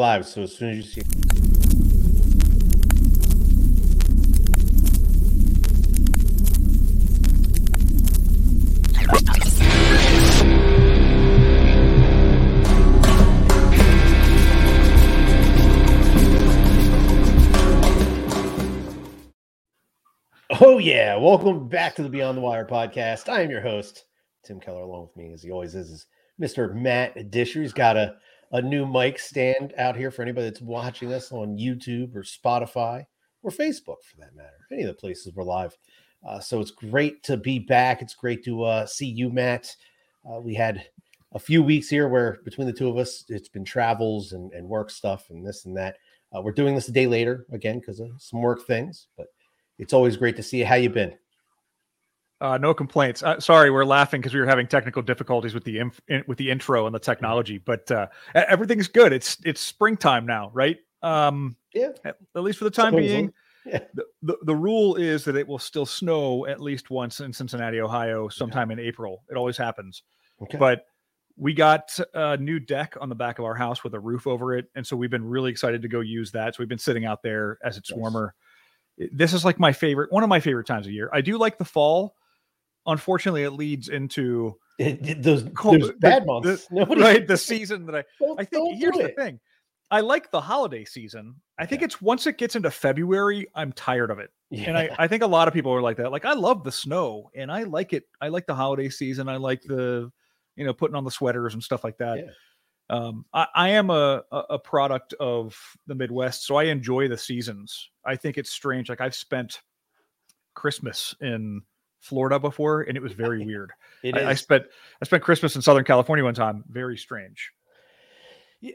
live. So as soon as you see. Oh yeah, welcome back to the Beyond the Wire podcast. I am your host, Tim Keller. Along with me, as he always is, is Mr. Matt Disher. He's got a a new mic stand out here for anybody that's watching us on YouTube or Spotify or Facebook for that matter, any of the places we're live. Uh, so it's great to be back. It's great to uh, see you, Matt. Uh, we had a few weeks here where between the two of us, it's been travels and, and work stuff and this and that. Uh, we're doing this a day later again because of some work things, but it's always great to see you. How you been? Uh, no complaints. Uh, sorry, we're laughing because we were having technical difficulties with the inf- in, with the intro and the technology, but uh, everything's good. It's it's springtime now, right? Um, yeah. At, at least for the time being. Yeah. The, the, the rule is that it will still snow at least once in Cincinnati, Ohio, sometime in April. It always happens. Okay. But we got a new deck on the back of our house with a roof over it, and so we've been really excited to go use that. So we've been sitting out there as it's warmer. This is like my favorite, one of my favorite times of year. I do like the fall unfortunately, it leads into it, it, those, cold, those bad months. The, right, the season that I I think here's the thing. I like the holiday season. I think yeah. it's once it gets into February, I'm tired of it. Yeah. And I, I think a lot of people are like that. Like I love the snow and I like it. I like the holiday season. I like the, you know, putting on the sweaters and stuff like that. Yeah. Um, I, I am a, a product of the Midwest, so I enjoy the seasons. I think it's strange. Like I've spent Christmas in Florida before, and it was very weird. I, I, spent I spent Christmas in Southern California one time. Very strange.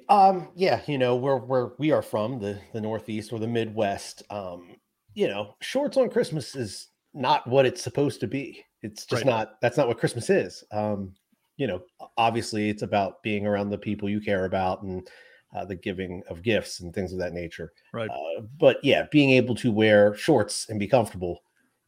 Um, yeah, you know where where we are from, the the Northeast or the Midwest. Um, you know, shorts on Christmas is not what it's supposed to be. It's just right. not. That's not what Christmas is. Um, you know, obviously, it's about being around the people you care about and uh, the giving of gifts and things of that nature. Right. Uh, but yeah, being able to wear shorts and be comfortable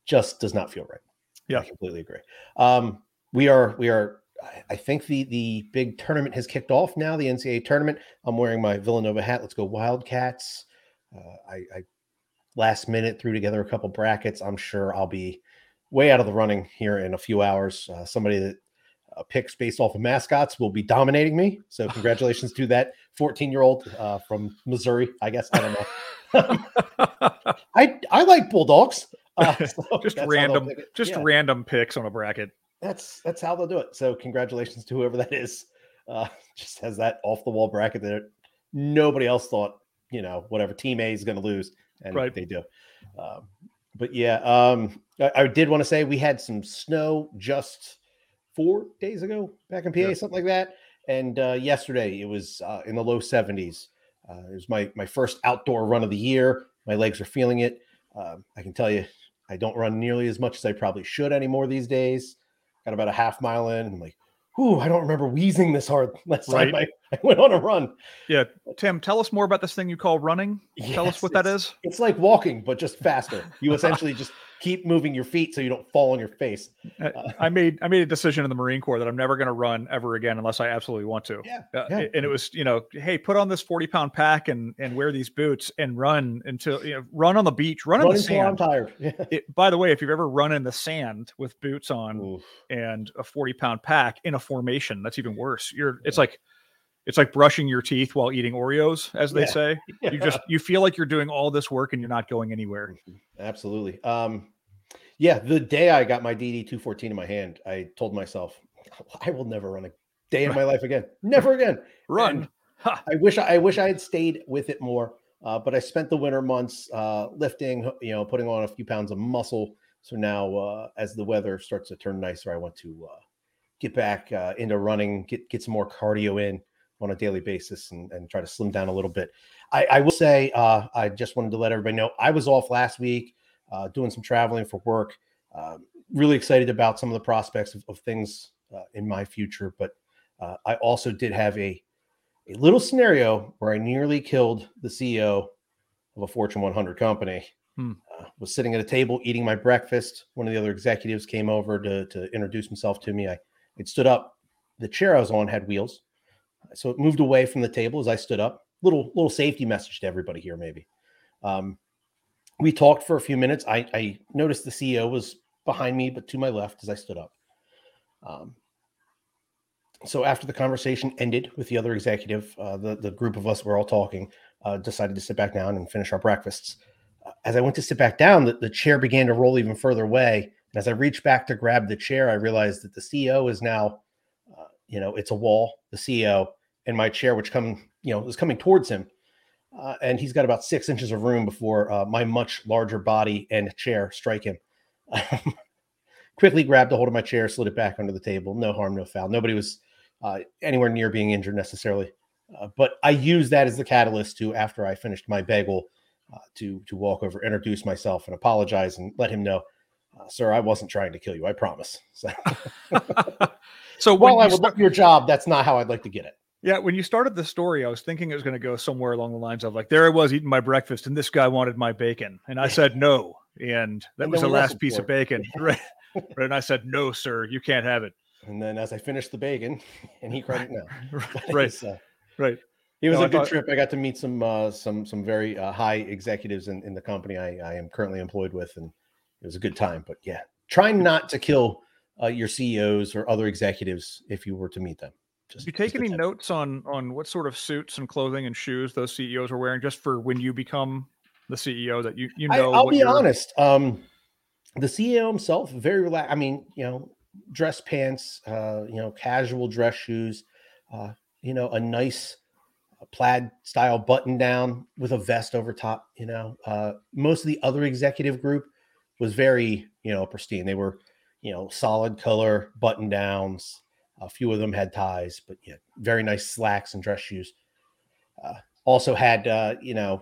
just does not feel right. Yeah, I completely agree. Um, we are we are. I think the the big tournament has kicked off now. The NCAA tournament. I'm wearing my Villanova hat. Let's go Wildcats. Uh, I, I last minute threw together a couple brackets. I'm sure I'll be way out of the running here in a few hours. Uh, somebody that uh, picks based off of mascots will be dominating me. So congratulations to that 14 year old uh, from Missouri. I guess I don't know. I I like Bulldogs. Uh, so just random, just yeah. random picks on a bracket. That's that's how they'll do it. So congratulations to whoever that is. Uh, just has that off the wall bracket that nobody else thought. You know, whatever team A is going to lose, and right. they do. Um, but yeah, um, I, I, did want to say we had some snow just four days ago back in PA, yeah. something like that. And uh, yesterday it was uh, in the low 70s. Uh, it was my my first outdoor run of the year. My legs are feeling it. Um, I can tell you, I don't run nearly as much as I probably should anymore these days. Got about a half mile in. I'm like, whew, I don't remember wheezing this hard last right. time I, I, went on a run. Yeah. Tim, tell us more about this thing you call running. Yes, tell us what that is. It's like walking, but just faster. You essentially just keep moving your feet so you don't fall on your face. Uh, I made I made a decision in the Marine Corps that I'm never going to run ever again unless I absolutely want to. Yeah, uh, yeah, And it was you know, hey, put on this 40 pound pack and and wear these boots and run until you know, run on the beach, run, run in the sand. I'm tired. Yeah. It, by the way, if you've ever run in the sand with boots on Oof. and a 40 pound pack in a formation, that's even worse. You're it's like it's like brushing your teeth while eating Oreos, as they yeah. say. Yeah. You just you feel like you're doing all this work and you're not going anywhere. Mm-hmm. Absolutely. Um, yeah, the day I got my DD 214 in my hand, I told myself, I will never run a day in my life again. Never again. Run. I wish I wish I had stayed with it more. Uh, but I spent the winter months uh, lifting, you know, putting on a few pounds of muscle. So now, uh, as the weather starts to turn nicer, I want to uh, get back uh, into running, get get some more cardio in on a daily basis, and, and try to slim down a little bit. I, I will say, uh, I just wanted to let everybody know I was off last week uh, doing some traveling for work. Um, really excited about some of the prospects of, of things uh, in my future. But uh, I also did have a a little scenario where I nearly killed the CEO of a Fortune 100 company. Hmm. Uh, was sitting at a table eating my breakfast. One of the other executives came over to, to introduce himself to me. I it stood up. The chair I was on had wheels, so it moved away from the table as I stood up. little little safety message to everybody here, maybe. Um, we talked for a few minutes. I, I noticed the CEO was behind me, but to my left as I stood up. Um, so after the conversation ended with the other executive, uh, the the group of us were all talking. Uh, decided to sit back down and finish our breakfasts. Uh, as I went to sit back down, the, the chair began to roll even further away. And as I reached back to grab the chair, I realized that the CEO is now, you know, it's a wall. The CEO and my chair, which come, you know, is coming towards him, uh, and he's got about six inches of room before uh, my much larger body and chair strike him. Quickly grabbed a hold of my chair, slid it back under the table. No harm, no foul. Nobody was uh, anywhere near being injured necessarily. Uh, but I used that as the catalyst to, after I finished my bagel, uh, to to walk over, introduce myself, and apologize, and let him know, uh, sir, I wasn't trying to kill you. I promise. So, so while I would start- your job, that's not how I'd like to get it. Yeah, when you started the story, I was thinking it was going to go somewhere along the lines of like, there I was eating my breakfast, and this guy wanted my bacon, and I said no, and that and was the last piece of bacon, right? And I said no, sir, you can't have it. And then as I finished the bacon, and he cried no, right, uh, right. It was no, a good thought... trip. I got to meet some uh, some some very uh, high executives in, in the company I, I am currently employed with, and it was a good time. But yeah, trying not to kill uh, your CEOs or other executives if you were to meet them. Just, you take any notes on on what sort of suits and clothing and shoes those CEOs are wearing, just for when you become the CEO that you you know? I, will be you're... honest. Um, the CEO himself, very relaxed. I mean, you know, dress pants, uh, you know, casual dress shoes, uh, you know, a nice uh, plaid style button down with a vest over top. You know, uh, most of the other executive group was very, you know, pristine. They were, you know, solid color button downs a few of them had ties, but yeah, very nice slacks and dress shoes. Uh, also had, uh, you know,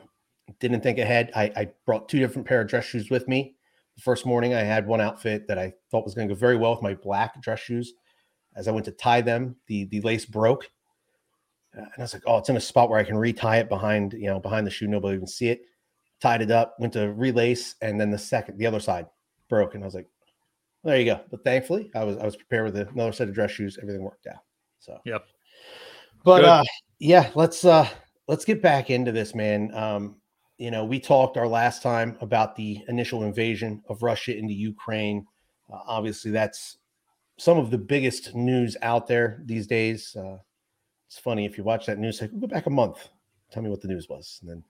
didn't think ahead. I, I brought two different pair of dress shoes with me. The first morning, I had one outfit that I thought was going to go very well with my black dress shoes. As I went to tie them, the the lace broke, uh, and I was like, "Oh, it's in a spot where I can retie it behind, you know, behind the shoe. Nobody can see it." Tied it up, went to relace, and then the second, the other side broke, and I was like, there you go. But thankfully, I was I was prepared with another set of dress shoes. Everything worked out. So yep. But Good. uh, yeah, let's uh, let's get back into this, man. Um, you know, we talked our last time about the initial invasion of Russia into Ukraine. Uh, obviously, that's some of the biggest news out there these days. Uh, it's funny if you watch that news, like go back a month, tell me what the news was, and then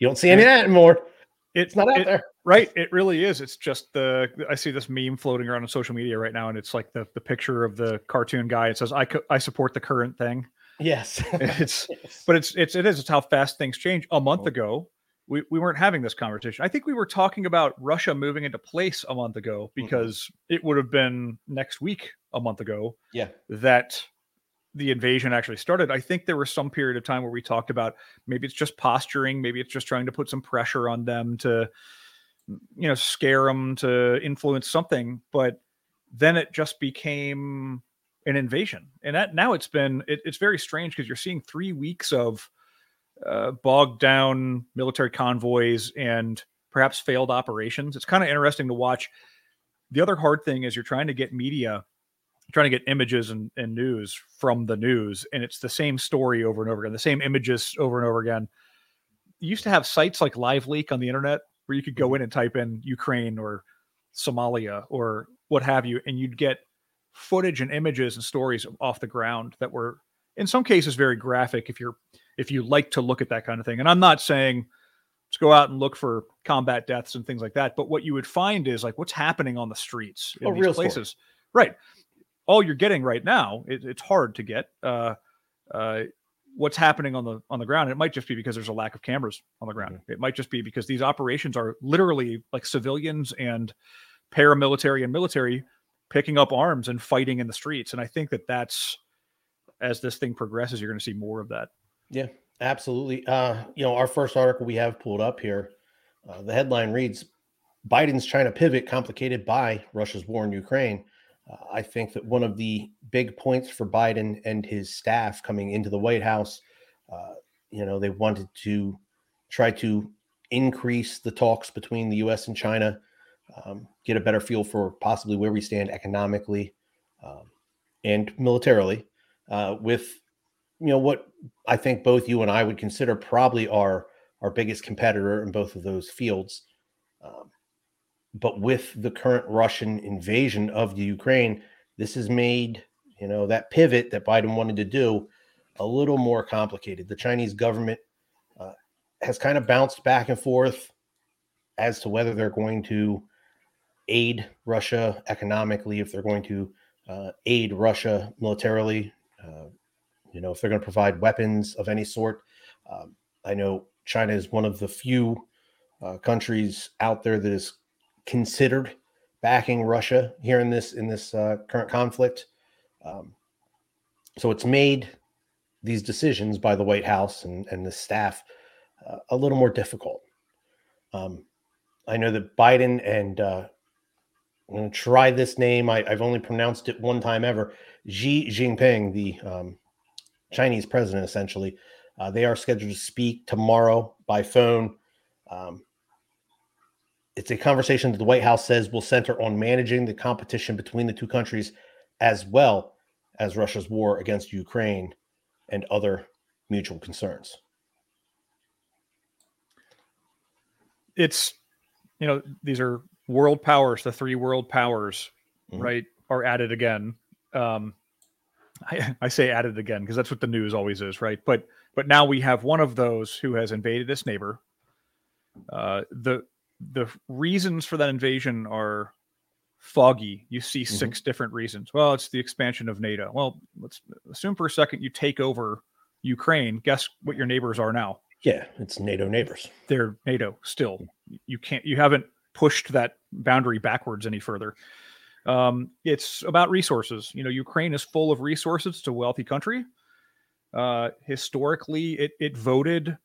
you don't see any of that anymore. It's not out it, there. Right. It really is. It's just the I see this meme floating around on social media right now, and it's like the, the picture of the cartoon guy. It says, I, I support the current thing. Yes. it's yes. but it's it's it is it's how fast things change. A month oh. ago, we, we weren't having this conversation. I think we were talking about Russia moving into place a month ago mm-hmm. because mm-hmm. it would have been next week a month ago. Yeah. That the invasion actually started. I think there was some period of time where we talked about maybe it's just posturing, maybe it's just trying to put some pressure on them to, you know, scare them to influence something. But then it just became an invasion, and that now it's been it, it's very strange because you're seeing three weeks of uh, bogged down military convoys and perhaps failed operations. It's kind of interesting to watch. The other hard thing is you're trying to get media trying to get images and, and news from the news and it's the same story over and over again the same images over and over again you used to have sites like LiveLeak on the internet where you could go mm-hmm. in and type in ukraine or somalia or what have you and you'd get footage and images and stories off the ground that were in some cases very graphic if you're if you like to look at that kind of thing and i'm not saying let's go out and look for combat deaths and things like that but what you would find is like what's happening on the streets in oh, these places story. right all you're getting right now, it, it's hard to get uh, uh, what's happening on the on the ground. It might just be because there's a lack of cameras on the ground. Mm-hmm. It might just be because these operations are literally like civilians and paramilitary and military picking up arms and fighting in the streets. And I think that that's as this thing progresses, you're going to see more of that. Yeah, absolutely. Uh, you know, our first article we have pulled up here, uh, the headline reads Biden's China pivot complicated by Russia's war in Ukraine. I think that one of the big points for Biden and his staff coming into the White House, uh, you know, they wanted to try to increase the talks between the U.S. and China, um, get a better feel for possibly where we stand economically um, and militarily, uh, with you know what I think both you and I would consider probably our our biggest competitor in both of those fields. Um, but with the current Russian invasion of the Ukraine, this has made you know that pivot that Biden wanted to do a little more complicated. The Chinese government uh, has kind of bounced back and forth as to whether they're going to aid Russia economically, if they're going to uh, aid Russia militarily, uh, you know, if they're going to provide weapons of any sort. Um, I know China is one of the few uh, countries out there that is considered backing Russia here in this in this uh, current conflict. Um, so it's made these decisions by the White House and, and the staff uh, a little more difficult. Um, I know that Biden and uh, I'm going to try this name. I, have only pronounced it one time ever. Xi Jinping, the um, Chinese president, essentially, uh, they are scheduled to speak tomorrow by phone. Um, it's a conversation that the White House says will center on managing the competition between the two countries, as well as Russia's war against Ukraine and other mutual concerns. It's, you know, these are world powers, the three world powers, mm-hmm. right, are added again. Um, I, I say added again because that's what the news always is, right? But but now we have one of those who has invaded this neighbor. Uh, the the reasons for that invasion are foggy. You see mm-hmm. 6 different reasons. Well, it's the expansion of NATO. Well, let's assume for a second you take over Ukraine. Guess what your neighbors are now? Yeah, it's NATO neighbors. They're NATO still. You can't. You haven't pushed that boundary backwards any further. Um, it's about resources. You know, Ukraine is full of resources. It's a wealthy country. Uh, historically, it it voted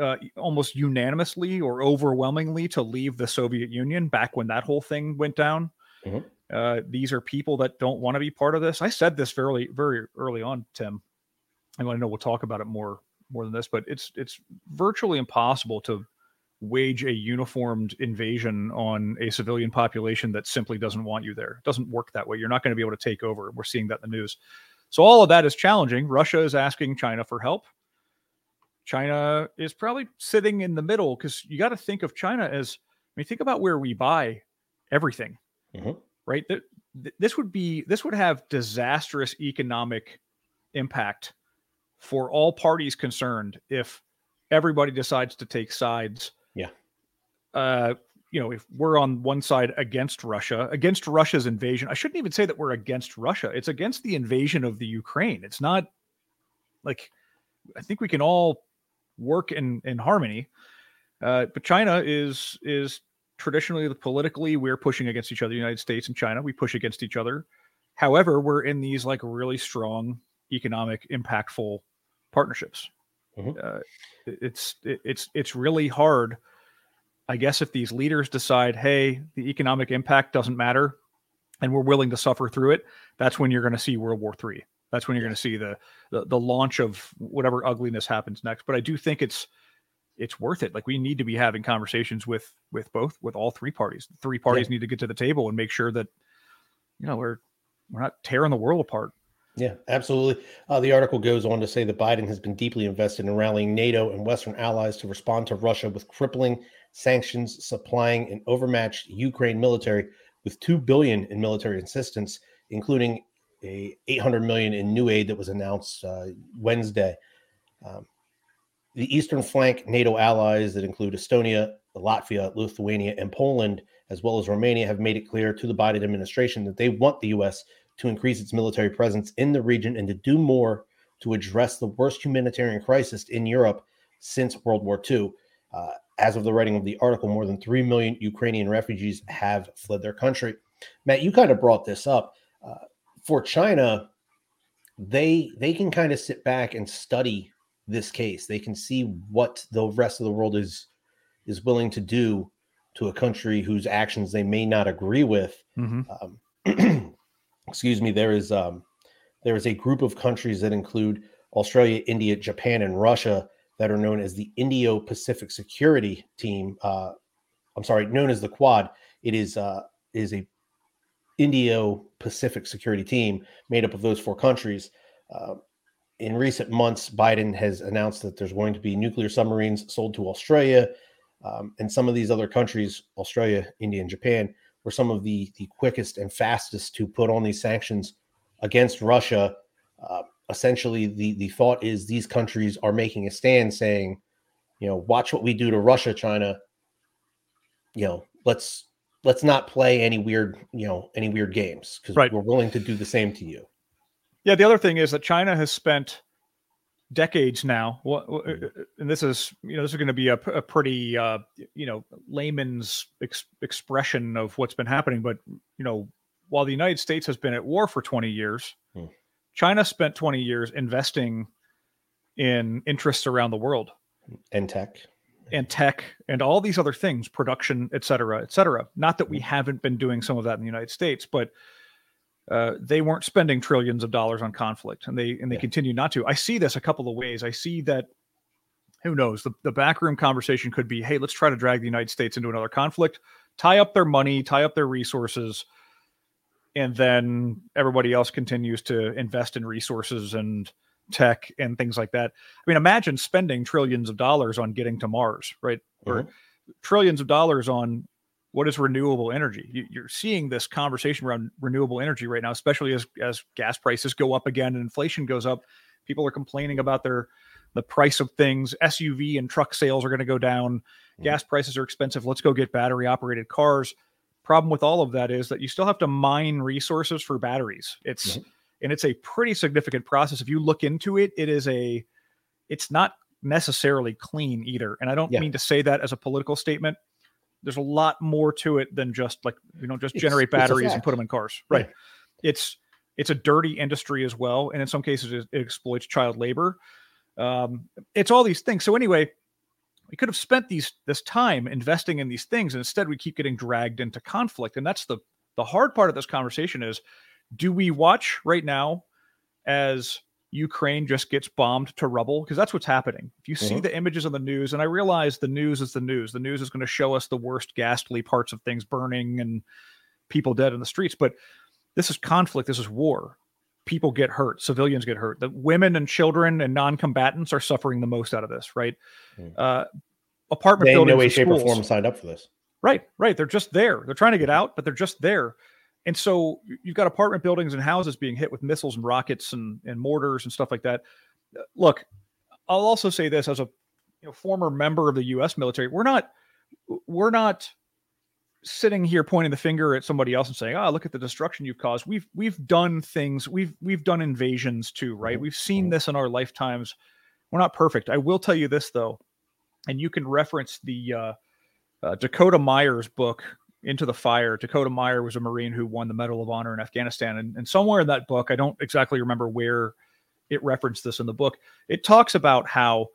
uh, almost unanimously or overwhelmingly to leave the Soviet Union back when that whole thing went down. Mm-hmm. Uh, these are people that don't want to be part of this. I said this very, very early on, Tim. I know we'll talk about it more more than this, but it's it's virtually impossible to wage a uniformed invasion on a civilian population that simply doesn't want you there. It doesn't work that way. You're not going to be able to take over. We're seeing that in the news. So all of that is challenging. Russia is asking China for help. China is probably sitting in the middle because you got to think of China as I mean, think about where we buy everything, mm-hmm. right? This would be this would have disastrous economic impact for all parties concerned if everybody decides to take sides. Yeah. Uh, you know, if we're on one side against Russia, against Russia's invasion, I shouldn't even say that we're against Russia. It's against the invasion of the Ukraine. It's not like I think we can all work in in harmony. Uh, but China is is traditionally the politically we're pushing against each other. The United States and China we push against each other. However, we're in these like really strong economic, impactful partnerships. Mm-hmm. Uh, it's it, it's it's really hard. I guess if these leaders decide, hey, the economic impact doesn't matter, and we're willing to suffer through it, that's when you're going to see World War Three. That's when you're going to see the, the the launch of whatever ugliness happens next. But I do think it's it's worth it. Like we need to be having conversations with with both with all three parties. three parties yeah. need to get to the table and make sure that you know we're we're not tearing the world apart. Yeah, absolutely. Uh, the article goes on to say that Biden has been deeply invested in rallying NATO and Western allies to respond to Russia with crippling sanctions, supplying an overmatched Ukraine military with two billion in military assistance, including a 800 million in new aid that was announced uh, Wednesday. Um, the eastern flank NATO allies that include Estonia, Latvia, Lithuania, and Poland, as well as Romania, have made it clear to the Biden administration that they want the U.S. to increase its military presence in the region and to do more to address the worst humanitarian crisis in Europe since World War II. Uh, as of the writing of the article, more than 3 million Ukrainian refugees have fled their country. Matt, you kind of brought this up. Uh, for China, they they can kind of sit back and study this case. They can see what the rest of the world is is willing to do to a country whose actions they may not agree with. Mm-hmm. Um, excuse me. There is um, there is a group of countries that include Australia, India, Japan, and Russia that are known as the Indo-Pacific Security Team. Uh, I'm sorry, known as the Quad. It is uh, is a Indo Pacific security team made up of those four countries. Uh, in recent months, Biden has announced that there's going to be nuclear submarines sold to Australia um, and some of these other countries, Australia, India, and Japan, were some of the the quickest and fastest to put on these sanctions against Russia. Uh, essentially, the the thought is these countries are making a stand, saying, you know, watch what we do to Russia, China. You know, let's let's not play any weird, you know, any weird games because right. we're willing to do the same to you. Yeah, the other thing is that China has spent decades now. Mm-hmm. And this is, you know, this is going to be a, a pretty, uh, you know, layman's ex- expression of what's been happening. But you know, while the United States has been at war for 20 years, hmm. China spent 20 years investing in interests around the world and tech and tech and all these other things, production, et cetera, et cetera. Not that we hmm. haven't been doing some of that in the United States, but uh, they weren't spending trillions of dollars on conflict, and they and they yeah. continue not to. I see this a couple of ways. I see that who knows the, the backroom conversation could be, hey, let's try to drag the United States into another conflict, tie up their money, tie up their resources, and then everybody else continues to invest in resources and tech and things like that. I mean, imagine spending trillions of dollars on getting to Mars, right? Mm-hmm. Or trillions of dollars on what is renewable energy? You're seeing this conversation around renewable energy right now, especially as as gas prices go up again and inflation goes up. People are complaining about their the price of things. SUV and truck sales are going to go down. Mm-hmm. Gas prices are expensive. Let's go get battery operated cars. Problem with all of that is that you still have to mine resources for batteries. It's mm-hmm. And it's a pretty significant process. If you look into it, it is a it's not necessarily clean either. And I don't yeah. mean to say that as a political statement there's a lot more to it than just like you know just it's, generate batteries and put them in cars right yeah. it's it's a dirty industry as well and in some cases it, it exploits child labor um, it's all these things so anyway we could have spent these this time investing in these things and instead we keep getting dragged into conflict and that's the the hard part of this conversation is do we watch right now as Ukraine just gets bombed to rubble because that's what's happening. If you see mm-hmm. the images on the news, and I realize the news is the news, the news is going to show us the worst, ghastly parts of things burning and people dead in the streets. But this is conflict. This is war. People get hurt. Civilians get hurt. The women and children and non-combatants are suffering the most out of this. Right. Mm. Uh, apartment they buildings. no way, shape, or form signed up for this. Right. Right. They're just there. They're trying to get out, but they're just there. And so you've got apartment buildings and houses being hit with missiles and rockets and, and mortars and stuff like that. Uh, look, I'll also say this as a you know, former member of the U.S. military, we're not we're not sitting here pointing the finger at somebody else and saying, "Ah, oh, look at the destruction you've caused." We've we've done things. We've we've done invasions too, right? We've seen this in our lifetimes. We're not perfect. I will tell you this though, and you can reference the uh, uh, Dakota Meyer's book into the fire. Dakota Meyer was a Marine who won the Medal of Honor in Afghanistan. And, and somewhere in that book, I don't exactly remember where it referenced this in the book, it talks about how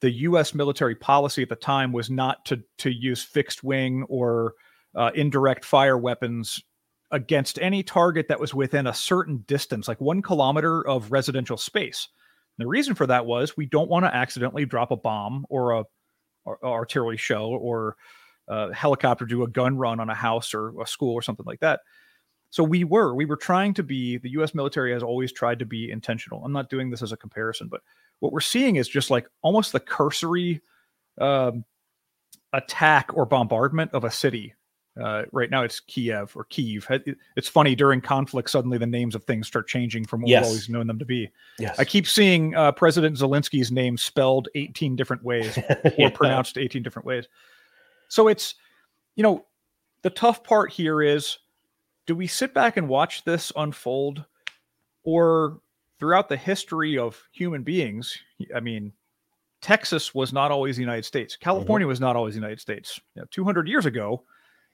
the U.S. military policy at the time was not to, to use fixed wing or uh, indirect fire weapons against any target that was within a certain distance, like one kilometer of residential space. And the reason for that was we don't want to accidentally drop a bomb or a, artillery shell or helicopter do a gun run on a house or a school or something like that. So we were, we were trying to be, the US military has always tried to be intentional. I'm not doing this as a comparison, but what we're seeing is just like almost the cursory um, attack or bombardment of a city. Uh, right now it's Kiev or Kiev. It's funny during conflict, suddenly the names of things start changing from what yes. we've always known them to be. Yes. I keep seeing uh, President Zelensky's name spelled 18 different ways yeah. or pronounced 18 different ways. So it's, you know, the tough part here is do we sit back and watch this unfold or throughout the history of human beings? I mean, Texas was not always the United States. California mm-hmm. was not always the United States. You know, 200 years ago,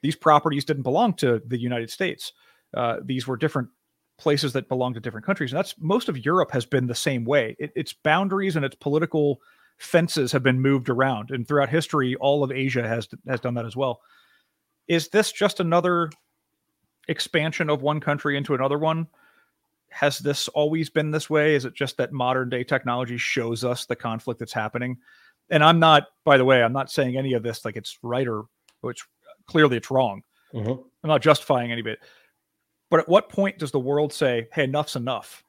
these properties didn't belong to the United States. Uh, these were different places that belong to different countries. And that's most of Europe has been the same way. It, its boundaries and its political fences have been moved around, and throughout history, all of Asia has has done that as well. Is this just another expansion of one country into another one? Has this always been this way? Is it just that modern day technology shows us the conflict that's happening? And I'm not, by the way, I'm not saying any of this like it's right or it's clearly it's wrong. Mm-hmm. I'm not justifying any of it. But at what point does the world say, "Hey, enough's enough"?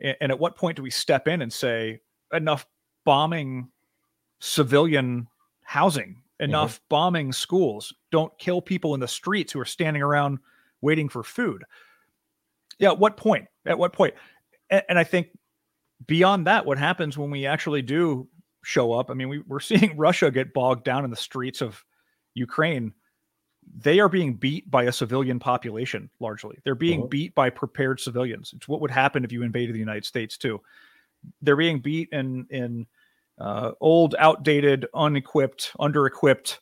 And, and at what point do we step in and say enough bombing civilian housing, enough mm-hmm. bombing schools, don't kill people in the streets who are standing around waiting for food? Yeah, at what point? At what point? And, and I think beyond that, what happens when we actually do show up? I mean, we, we're seeing Russia get bogged down in the streets of Ukraine they are being beat by a civilian population largely. They're being uh-huh. beat by prepared civilians. It's what would happen if you invaded the United States too. They're being beat in in uh, old, outdated, unequipped, under-equipped,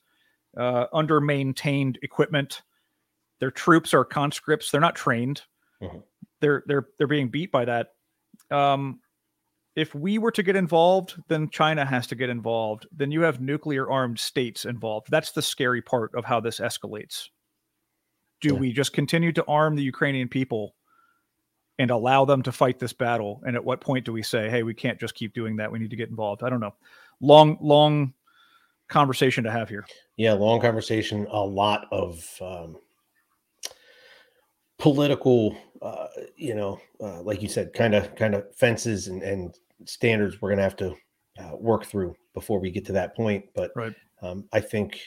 uh, under-maintained equipment. Their troops are conscripts. They're not trained. Uh-huh. They're they're they're being beat by that. Um, if we were to get involved, then China has to get involved. Then you have nuclear armed states involved. That's the scary part of how this escalates. Do yeah. we just continue to arm the Ukrainian people and allow them to fight this battle? And at what point do we say, hey, we can't just keep doing that? We need to get involved? I don't know. Long, long conversation to have here. Yeah, long conversation. A lot of um, political uh, you know, uh, like you said, kind of kind of fences and, and standards we're going to have to uh, work through before we get to that point. But right. um, I think,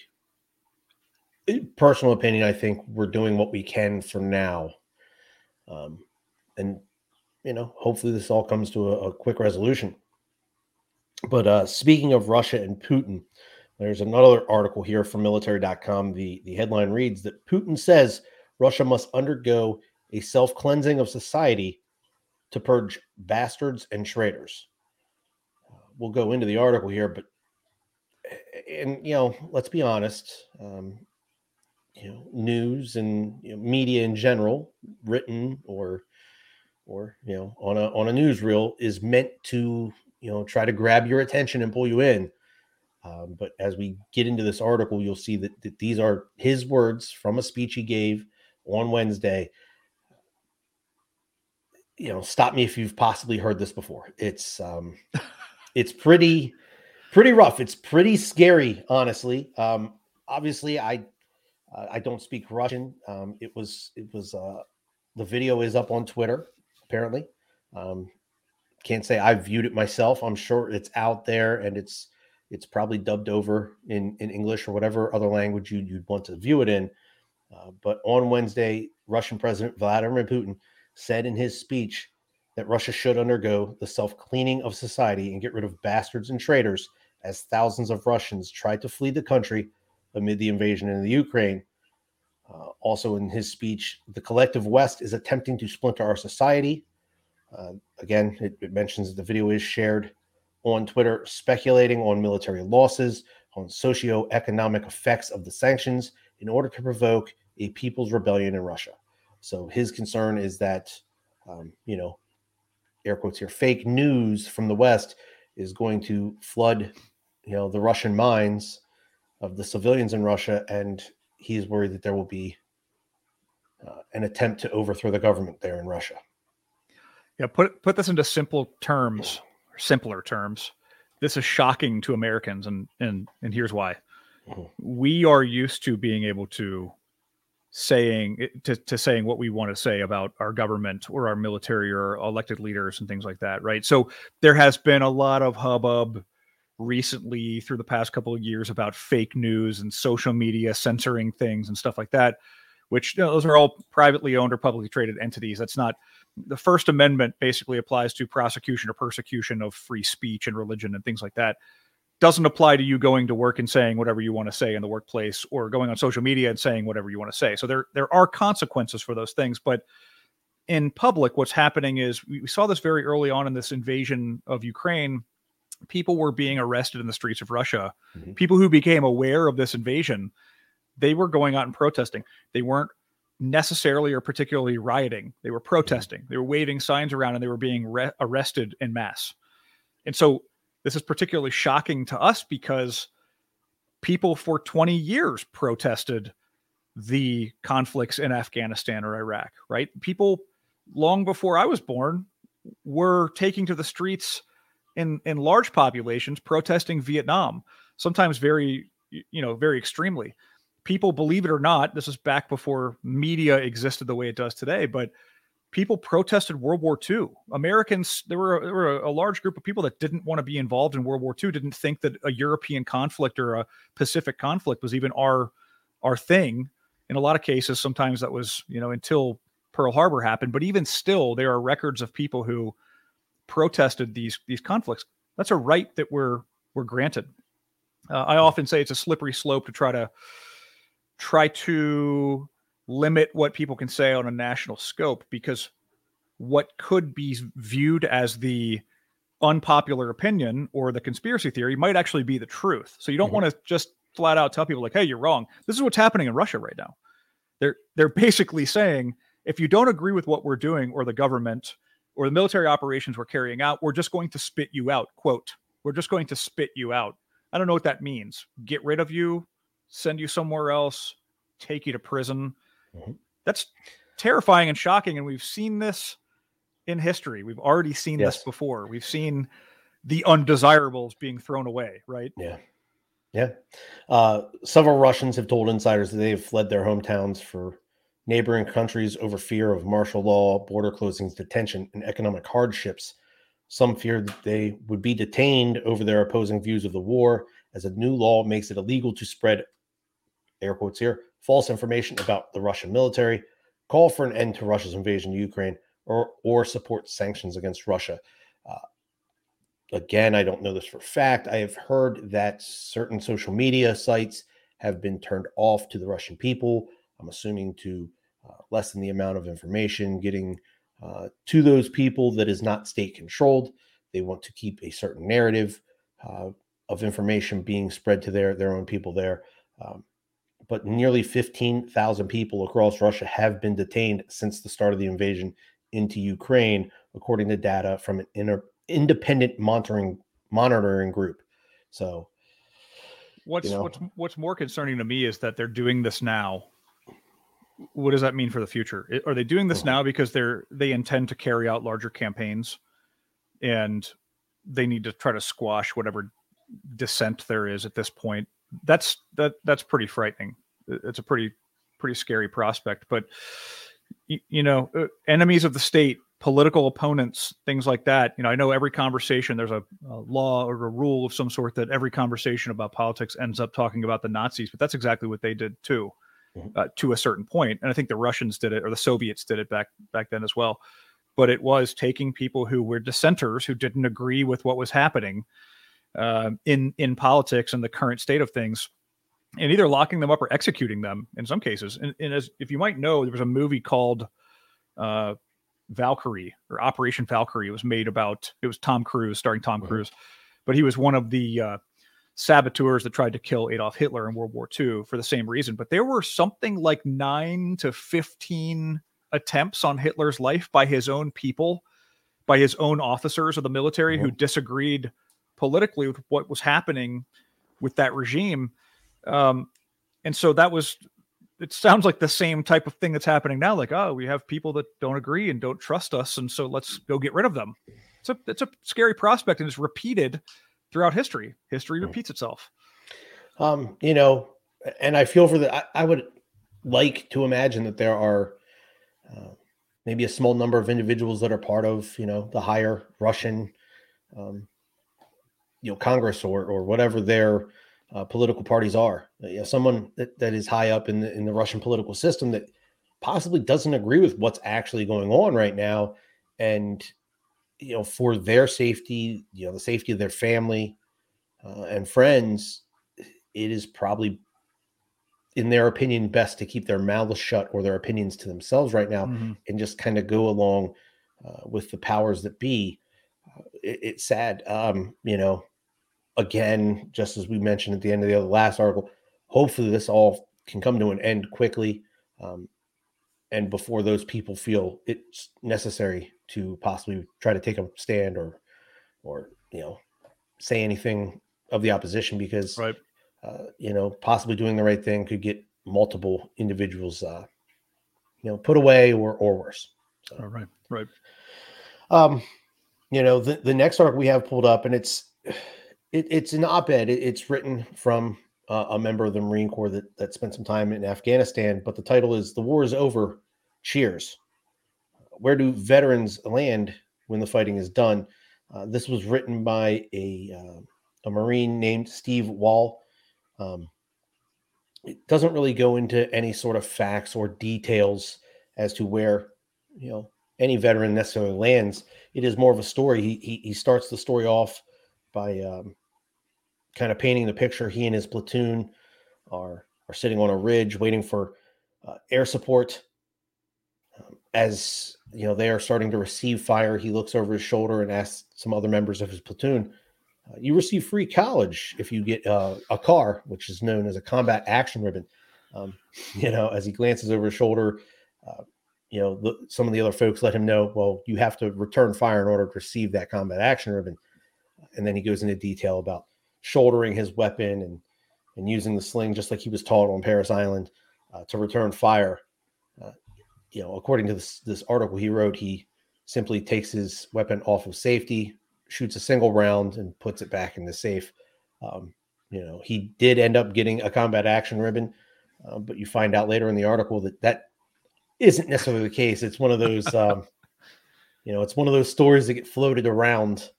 personal opinion, I think we're doing what we can for now, um, and you know, hopefully this all comes to a, a quick resolution. But uh, speaking of Russia and Putin, there's another article here from military.com. The, the headline reads that Putin says Russia must undergo a self cleansing of society to purge bastards and traitors. We'll go into the article here, but and you know, let's be honest. Um, you know, news and you know, media in general, written or or you know, on a on a newsreel, is meant to you know try to grab your attention and pull you in. Um, but as we get into this article, you'll see that, that these are his words from a speech he gave on Wednesday you know, stop me if you've possibly heard this before. It's um it's pretty pretty rough. It's pretty scary, honestly. Um obviously I uh, I don't speak Russian. Um it was it was uh the video is up on Twitter apparently. Um can't say I've viewed it myself. I'm sure it's out there and it's it's probably dubbed over in in English or whatever other language you'd, you'd want to view it in. Uh, but on Wednesday, Russian President Vladimir Putin said in his speech that Russia should undergo the self cleaning of society and get rid of bastards and traitors as thousands of Russians tried to flee the country amid the invasion in the Ukraine. Uh, also, in his speech, the collective West is attempting to splinter our society. Uh, again, it, it mentions the video is shared on Twitter, speculating on military losses, on socio-economic effects of the sanctions in order to provoke a people's rebellion in Russia. So his concern is that, um, you know, air quotes here, fake news from the West is going to flood, you know, the Russian minds of the civilians in Russia, and he's worried that there will be uh, an attempt to overthrow the government there in Russia. Yeah, put put this into simple terms, simpler terms. This is shocking to Americans, and and and here's why. Mm-hmm. We are used to being able to saying eh, to, to saying what we want to say about our government or our military or elected leaders and things like that right so there has been a lot of hubbub recently through the past couple of years about fake news and social media censoring things and stuff like that which you know, those are all privately owned or publicly traded entities that's not the first amendment basically applies to prosecution or persecution of free speech and religion and things like that doesn't apply to you going to work and saying whatever you want to say in the workplace or going on social media and saying whatever you want to say. So there there are consequences for those things, but in public what's happening is we saw this very early on in this invasion of Ukraine. People were being arrested in the streets of Russia. Mm-hmm. People who became aware of this invasion, they were going out and protesting. They weren't necessarily or particularly rioting. They were mm-hmm. protesting. They were waving signs around and they were being re- arrested in mass. And so this is particularly shocking to us because people for 20 years protested the conflicts in Afghanistan or Iraq, right? People long before I was born were taking to the streets in in large populations protesting Vietnam, sometimes very you know, very extremely. People believe it or not, this is back before media existed the way it does today, but people protested World War II. Americans, there were, there were a, large group of people that didn't want to be involved in World War II, didn't think that a European conflict or a Pacific conflict was even our our thing. In a lot of cases, sometimes that was, you know, until Pearl Harbor happened. But even still, there are records of people who protested these these conflicts. That's a right that we're we're granted. Uh, I often say it's a slippery slope to try to try to limit what people can say on a national scope because what could be viewed as the unpopular opinion or the conspiracy theory might actually be the truth. So you don't mm-hmm. want to just flat out tell people like, "Hey, you're wrong." This is what's happening in Russia right now. They're they're basically saying if you don't agree with what we're doing or the government or the military operations we're carrying out, we're just going to spit you out. Quote, we're just going to spit you out. I don't know what that means. Get rid of you, send you somewhere else, take you to prison. Mm-hmm. That's terrifying and shocking. And we've seen this in history. We've already seen yes. this before. We've seen the undesirables being thrown away, right? Yeah. Yeah. Uh, several Russians have told insiders that they've fled their hometowns for neighboring countries over fear of martial law, border closings, detention, and economic hardships. Some fear that they would be detained over their opposing views of the war, as a new law makes it illegal to spread, air quotes here, false information about the Russian military, call for an end to Russia's invasion of Ukraine, or, or support sanctions against Russia. Uh, again, I don't know this for fact. I have heard that certain social media sites have been turned off to the Russian people. I'm assuming to uh, lessen the amount of information getting uh, to those people that is not state controlled. They want to keep a certain narrative uh, of information being spread to their their own people there. Um, but nearly 15,000 people across Russia have been detained since the start of the invasion into Ukraine, according to data from an inter- independent monitoring monitoring group. So, what's you know, what's what's more concerning to me is that they're doing this now. What does that mean for the future? Are they doing this mm-hmm. now because they're they intend to carry out larger campaigns, and they need to try to squash whatever dissent there is at this point that's that that's pretty frightening. It's a pretty pretty scary prospect. But you, you know, uh, enemies of the state, political opponents, things like that. You know, I know every conversation there's a, a law or a rule of some sort that every conversation about politics ends up talking about the Nazis, but that's exactly what they did too. Mm-hmm. Uh, to a certain point, and I think the Russians did it, or the Soviets did it back back then as well. But it was taking people who were dissenters who didn't agree with what was happening, uh, in in politics and the current state of things, and either locking them up or executing them in some cases. And, and as if you might know, there was a movie called uh, Valkyrie or Operation Valkyrie. It was made about it was Tom Cruise, starring Tom mm-hmm. Cruise, but he was one of the uh, saboteurs that tried to kill Adolf Hitler in World War II for the same reason. But there were something like nine to fifteen attempts on Hitler's life by his own people, by his own officers of the military mm-hmm. who disagreed politically with what was happening with that regime. Um, and so that was, it sounds like the same type of thing that's happening now. Like, oh, we have people that don't agree and don't trust us. And so let's go get rid of them. It's a, it's a scary prospect and it's repeated throughout history. History hmm. repeats itself. Um, you know, and I feel for the, I, I would like to imagine that there are, uh, maybe a small number of individuals that are part of you know the higher Russian um, you know Congress or or whatever their uh, political parties are. You know, someone that, that is high up in the in the Russian political system that possibly doesn't agree with what's actually going on right now, and you know for their safety, you know the safety of their family uh, and friends, it is probably in their opinion best to keep their mouths shut or their opinions to themselves right now mm-hmm. and just kind of go along uh, with the powers that be uh, it, it's sad um, you know again, just as we mentioned at the end of the other last article, hopefully this all can come to an end quickly. Um, and before those people feel it's necessary to possibly try to take a stand or, or, you know, say anything of the opposition because, right. uh, you know, possibly doing the right thing could get multiple individuals, uh, you know, put away or, or worse. So, oh, right. Right. Um, you know, the, the next article we have pulled up and it's, it, it's an op-ed. It, it's written from uh, a member of the Marine Corps that that spent some time in Afghanistan. But the title is "The War Is Over." Cheers. Where do veterans land when the fighting is done? Uh, this was written by a uh, a Marine named Steve Wall. Um, it doesn't really go into any sort of facts or details as to where you know any veteran necessarily lands. It is more of a story. He he, he starts the story off by um, kind of painting the picture. He and his platoon are are sitting on a ridge waiting for uh, air support. As you know, they are starting to receive fire. He looks over his shoulder and asks some other members of his platoon, uh, "You receive free college if you get uh, a CAR, which is known as a combat action ribbon." Um, you know, as he glances over his shoulder, uh, you know, the, some of the other folks let him know, well, you have to return fire in order to receive that combat action ribbon. And then he goes into detail about shouldering his weapon and and using the sling just like he was taught on Parris Island uh, to return fire. You know, according to this this article he wrote, he simply takes his weapon off of safety, shoots a single round, and puts it back in the safe. Um, you know, he did end up getting a combat action ribbon, uh, but you find out later in the article that that isn't necessarily the case. It's one of those, um, you know, it's one of those stories that get floated around.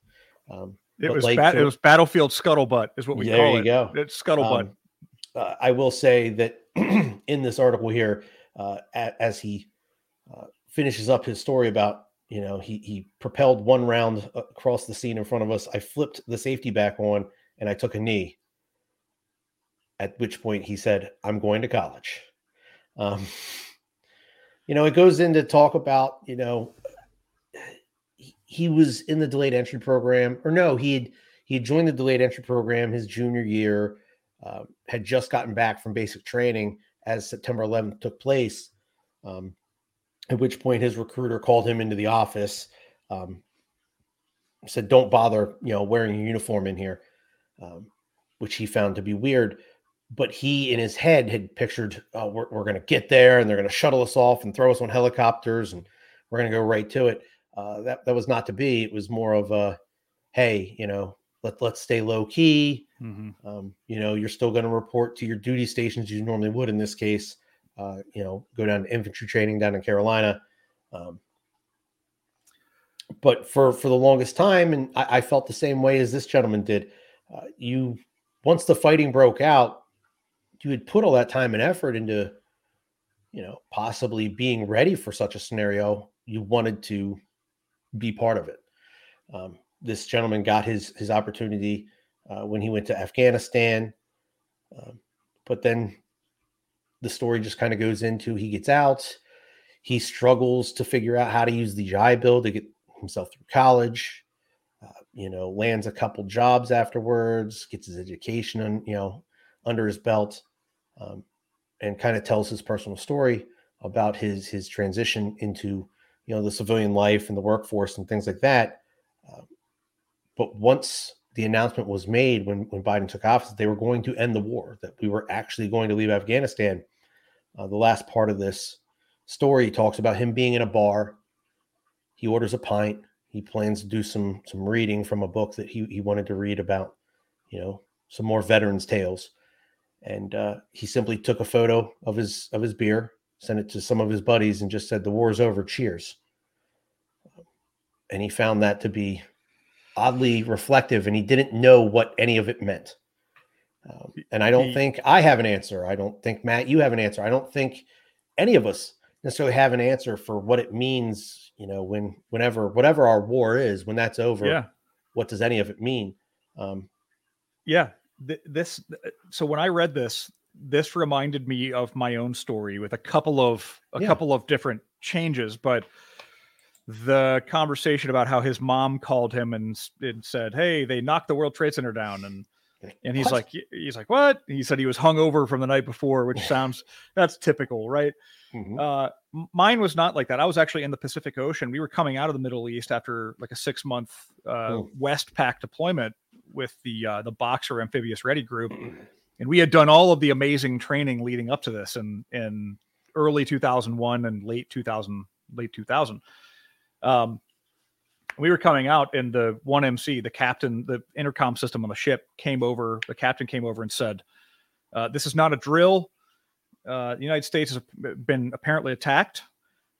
Um, it was like, it was battlefield scuttlebutt is what we there call you it. Go. It's scuttlebutt. Um, uh, I will say that in this article here, uh, as he finishes up his story about you know he he propelled one round across the scene in front of us. I flipped the safety back on and I took a knee. At which point he said, "I'm going to college." Um, you know, it goes into talk about you know he was in the delayed entry program, or no, he had he had joined the delayed entry program his junior year, uh, had just gotten back from basic training as September 11th took place. Um, at which point his recruiter called him into the office, um, said, "Don't bother, you know, wearing a uniform in here," um, which he found to be weird. But he, in his head, had pictured, oh, "We're, we're going to get there, and they're going to shuttle us off and throw us on helicopters, and we're going to go right to it." Uh, that that was not to be. It was more of a, hey, you know, let let's stay low key. Mm-hmm. Um, you know, you're still going to report to your duty stations you normally would in this case. Uh, you know, go down to infantry training down in Carolina. Um, but for for the longest time, and I, I, felt the same way as this gentleman did. Uh, you once the fighting broke out, you had put all that time and effort into, you know, possibly being ready for such a scenario. You wanted to be part of it. Um, this gentleman got his his opportunity uh, when he went to Afghanistan, um, but then the story just kind of goes into he gets out, he struggles to figure out how to use the GI Bill to get himself through college. Uh, you know, lands a couple jobs afterwards, gets his education, and you know, under his belt, um, and kind of tells his personal story about his his transition into you know the civilian life and the workforce and things like that. Uh, but once the announcement was made when when Biden took office, they were going to end the war, that we were actually going to leave Afghanistan. Uh, the last part of this story talks about him being in a bar. He orders a pint. He plans to do some some reading from a book that he he wanted to read about, you know, some more veterans' tales. And uh, he simply took a photo of his of his beer sent it to some of his buddies and just said, The war's over, cheers. And he found that to be oddly reflective and he didn't know what any of it meant. Um, and I don't he, think I have an answer. I don't think, Matt, you have an answer. I don't think any of us necessarily have an answer for what it means, you know, when, whenever, whatever our war is, when that's over, yeah. what does any of it mean? Um, yeah. Th- this, so when I read this, this reminded me of my own story with a couple of a yeah. couple of different changes, but the conversation about how his mom called him and, and said, "Hey, they knocked the World Trade Center down," and and he's what? like, he's like, "What?" He said he was hungover from the night before, which sounds that's typical, right? Mm-hmm. Uh, mine was not like that. I was actually in the Pacific Ocean. We were coming out of the Middle East after like a six month uh, mm. Westpac deployment with the uh, the Boxer Amphibious Ready Group, and we had done all of the amazing training leading up to this in in early 2001 and late 2000 late 2000 um, we were coming out and the 1mc the captain the intercom system on the ship came over the captain came over and said uh, this is not a drill uh, the united states has been apparently attacked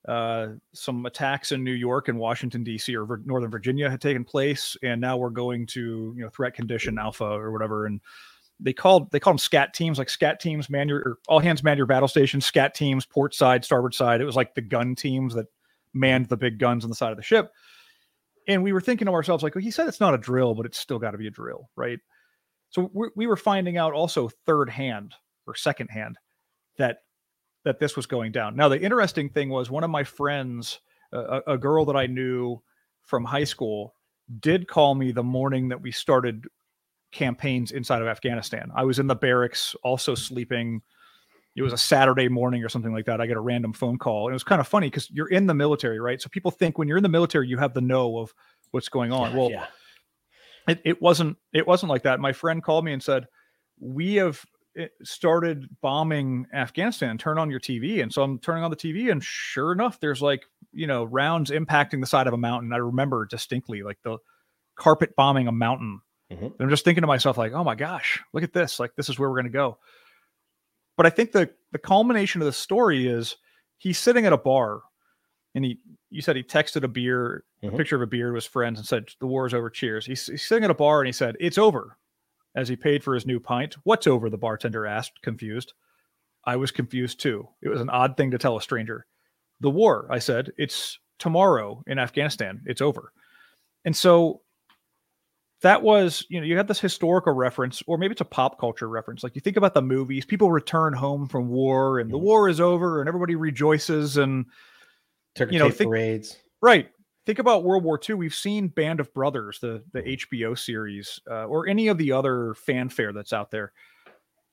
uh, some attacks in New York and Washington D.C. or Northern Virginia had taken place, and now we're going to you know threat condition Alpha or whatever, and they called they called them scat teams, like scat teams, man your all hands man your battle station, scat teams, port side, starboard side. It was like the gun teams that manned the big guns on the side of the ship. And we were thinking to ourselves, like, well, he said it's not a drill, but it's still got to be a drill, right? So we, we were finding out also third hand or second hand that that this was going down. Now, the interesting thing was one of my friends, a, a girl that I knew from high school, did call me the morning that we started campaigns inside of Afghanistan. I was in the barracks, also sleeping. It was a Saturday morning or something like that. I get a random phone call. And it was kind of funny because you're in the military, right? So people think when you're in the military, you have the know of what's going on. Yeah, well, yeah. It, it wasn't it wasn't like that. My friend called me and said, We have eh, started bombing Afghanistan. Turn on your TV. And so I'm turning on the TV, and sure enough, there's like, you know, rounds impacting the side of a mountain. I remember distinctly like the carpet bombing a mountain Mm-hmm. I'm just thinking to myself, like, oh my gosh, look at this. Like, this is where we're going to go. But I think the the culmination of the story is he's sitting at a bar and he you said he texted a beer, mm-hmm. a picture of a beer to his friends and said, The war is over, cheers. He's, he's sitting at a bar and he said, It's over. As he paid for his new pint. What's over? The bartender asked, confused. I was confused too. It was an odd thing to tell a stranger. The war, I said, it's tomorrow in Afghanistan. It's over. And so that was you know you had this historical reference or maybe it's a pop culture reference. Like you think about the movies people return home from war and the mm-hmm. war is over and everybody rejoices and Ticker you know think, parades. Right. Think about world war ii we've seen band of brothers the the hbo series uh, or any of the other fanfare that's out there.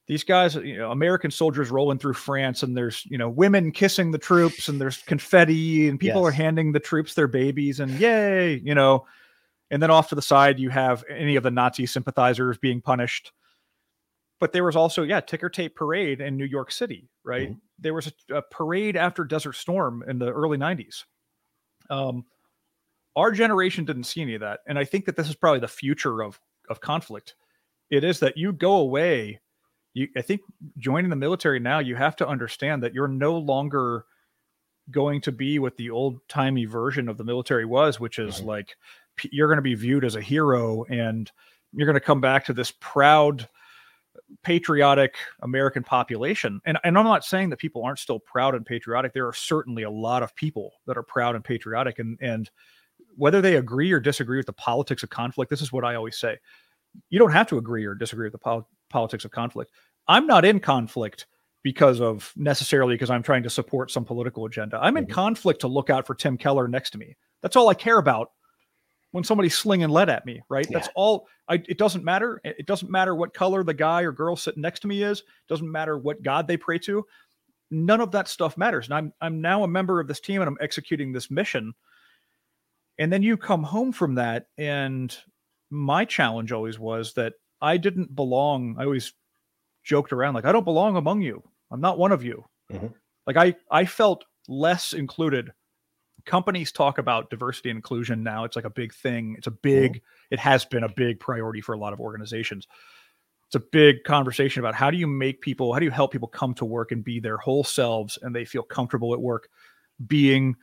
These guys you know american soldiers rolling through france and there's you know women kissing the troops and there's confetti and people yes. are handing the troops their babies and yay you know and then off to the side, you have any of the Nazi sympathizers being punished. But there was also, yeah, ticker tape parade in New York City, right? Mm-hmm. There was a, a, parade after Desert Storm in the early 90s. Um, our generation didn't see any of that. And I think that this is probably the future of, of conflict. It is that you go away. You, I think joining the military now, you have to understand that you're no longer going to be what the old timey version of the military was, which is mm-hmm. like you're going to be viewed as a hero and you're going to come back to this proud patriotic american population. And, and i'm not saying that people aren't still proud and patriotic. There are certainly a lot of people that are proud and patriotic and and whether they agree or disagree with the politics of conflict this is what i always say. You don't have to agree or disagree with the pol- politics of conflict. I'm not in conflict because of necessarily because i'm trying to support some political agenda. I'm in mm-hmm. conflict to look out for tim keller next to me. That's all i care about when somebody's slinging lead at me, right? Yeah. That's all. I, it doesn't matter. It doesn't matter what color the guy or girl sitting next to me is. It doesn't matter what God they pray to. None of that stuff matters. And I'm I'm now a member of this team and I'm executing this mission. And then you come home from that, and my challenge always was that I didn't belong. I always joked around like I don't belong among you. I'm not one of you. Mm-hmm. Like I I felt less included companies talk about diversity and inclusion now. It's like a big thing. It's a mm-hmm. big, it has been a big priority for a lot of organizations. It's a big conversation about how do you make people, how do you help people come to work and be their whole selves and they feel comfortable at work being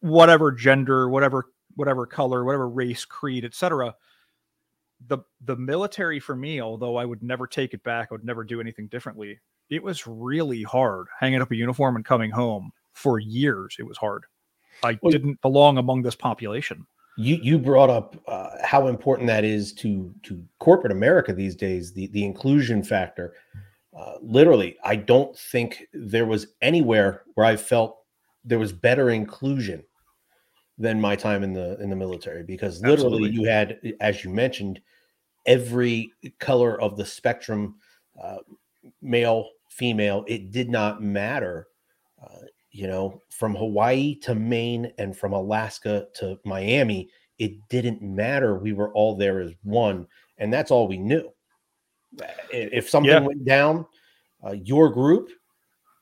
whatever gender, whatever whatever color, whatever race, creed, etc. The the military for me, although I would never take it back, I would never do anything differently. It was really hard hanging up a uniform and coming home for years. It was hard. I well, didn't belong among this population. You you brought up uh, how important that is to to corporate America these days. The the inclusion factor. Uh, literally, I don't think there was anywhere where I felt there was better inclusion than my time in the in the military because literally Absolutely. you had, as you mentioned, every color of the spectrum, uh, male, female. It did not matter. Uh, you know, from Hawaii to Maine and from Alaska to Miami, it didn't matter. We were all there as one, and that's all we knew. If something yeah. went down, uh, your group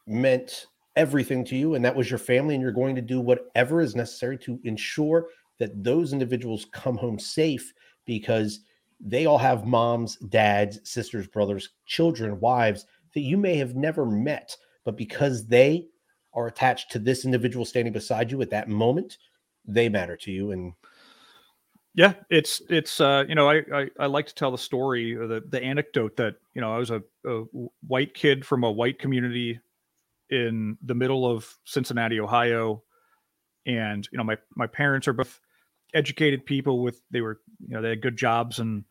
meant everything to you, and that was your family, and you're going to do whatever is necessary to ensure that those individuals come home safe because they all have moms, dads, sisters, brothers, children, wives that you may have never met, but because they are attached to this individual standing beside you at that moment, they matter to you. And yeah, it's it's uh, you know I, I, I like to tell the story or the the anecdote that you know I was a, a white kid from a white community in the middle of Cincinnati, Ohio, and you know my my parents are both educated people with they were you know they had good jobs and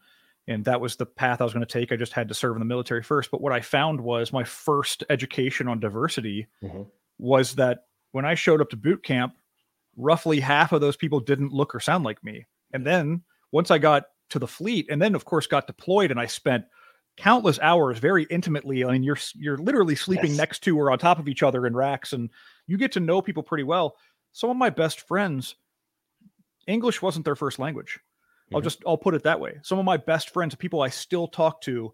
and that was the path I was going to take. I just had to serve in the military first. But what I found was my first education on diversity mm-hmm. Was that when I showed up to boot camp, roughly half of those people didn't look or sound like me. And then once I got to the fleet, and then of course got deployed, and I spent countless hours very intimately. I mean, you're you're literally sleeping yes. next to or on top of each other in racks, and you get to know people pretty well. Some of my best friends, English wasn't their first language. I'll mm-hmm. just I'll put it that way. Some of my best friends, people I still talk to,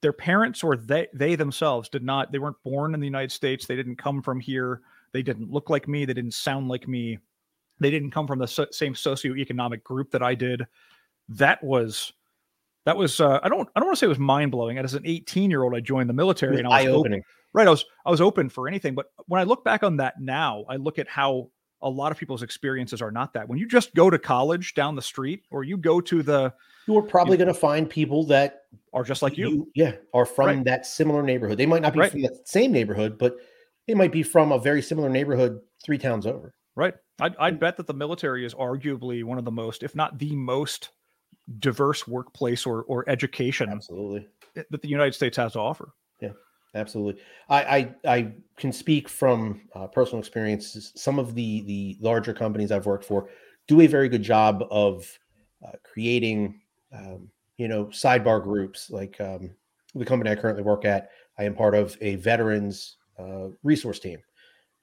their parents or they they themselves did not they weren't born in the United States. They didn't come from here. They didn't look like me. They didn't sound like me. They didn't come from the so- same socioeconomic group that I did. That was that was uh, I don't I don't want to say it was mind blowing. As an 18 year old, I joined the military and I was eye opening. Right, I was I was open for anything. But when I look back on that now, I look at how a lot of people's experiences are not that. When you just go to college down the street, or you go to the, you are probably going to find people that are just like you. you yeah, are from right. that similar neighborhood. They might not be right. from the same neighborhood, but they might be from a very similar neighborhood three towns over. Right. I'd, I'd bet that the military is arguably one of the most, if not the most, diverse workplace or or education absolutely that the United States has to offer. Yeah, absolutely. I I, I can speak from uh, personal experience. Some of the the larger companies I've worked for do a very good job of uh, creating, um, you know, sidebar groups. Like um, the company I currently work at, I am part of a veterans uh, resource team.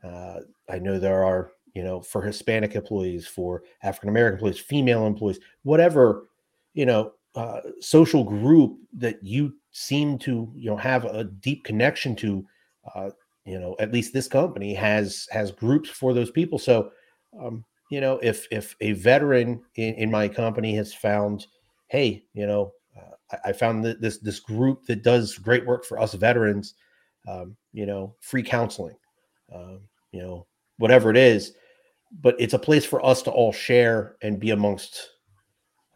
Uh, I know there are, you know, for Hispanic employees, for African American employees, female employees, whatever, you know, uh, social group that you seem to, you know, have a deep connection to. Uh, you know, at least this company has has groups for those people. So, um, you know, if if a veteran in, in my company has found, hey, you know, uh, I, I, found that this this group that does great work for us veterans um, you know, free counseling, um, you know, whatever it is. But it's a place for us to all share and be amongst,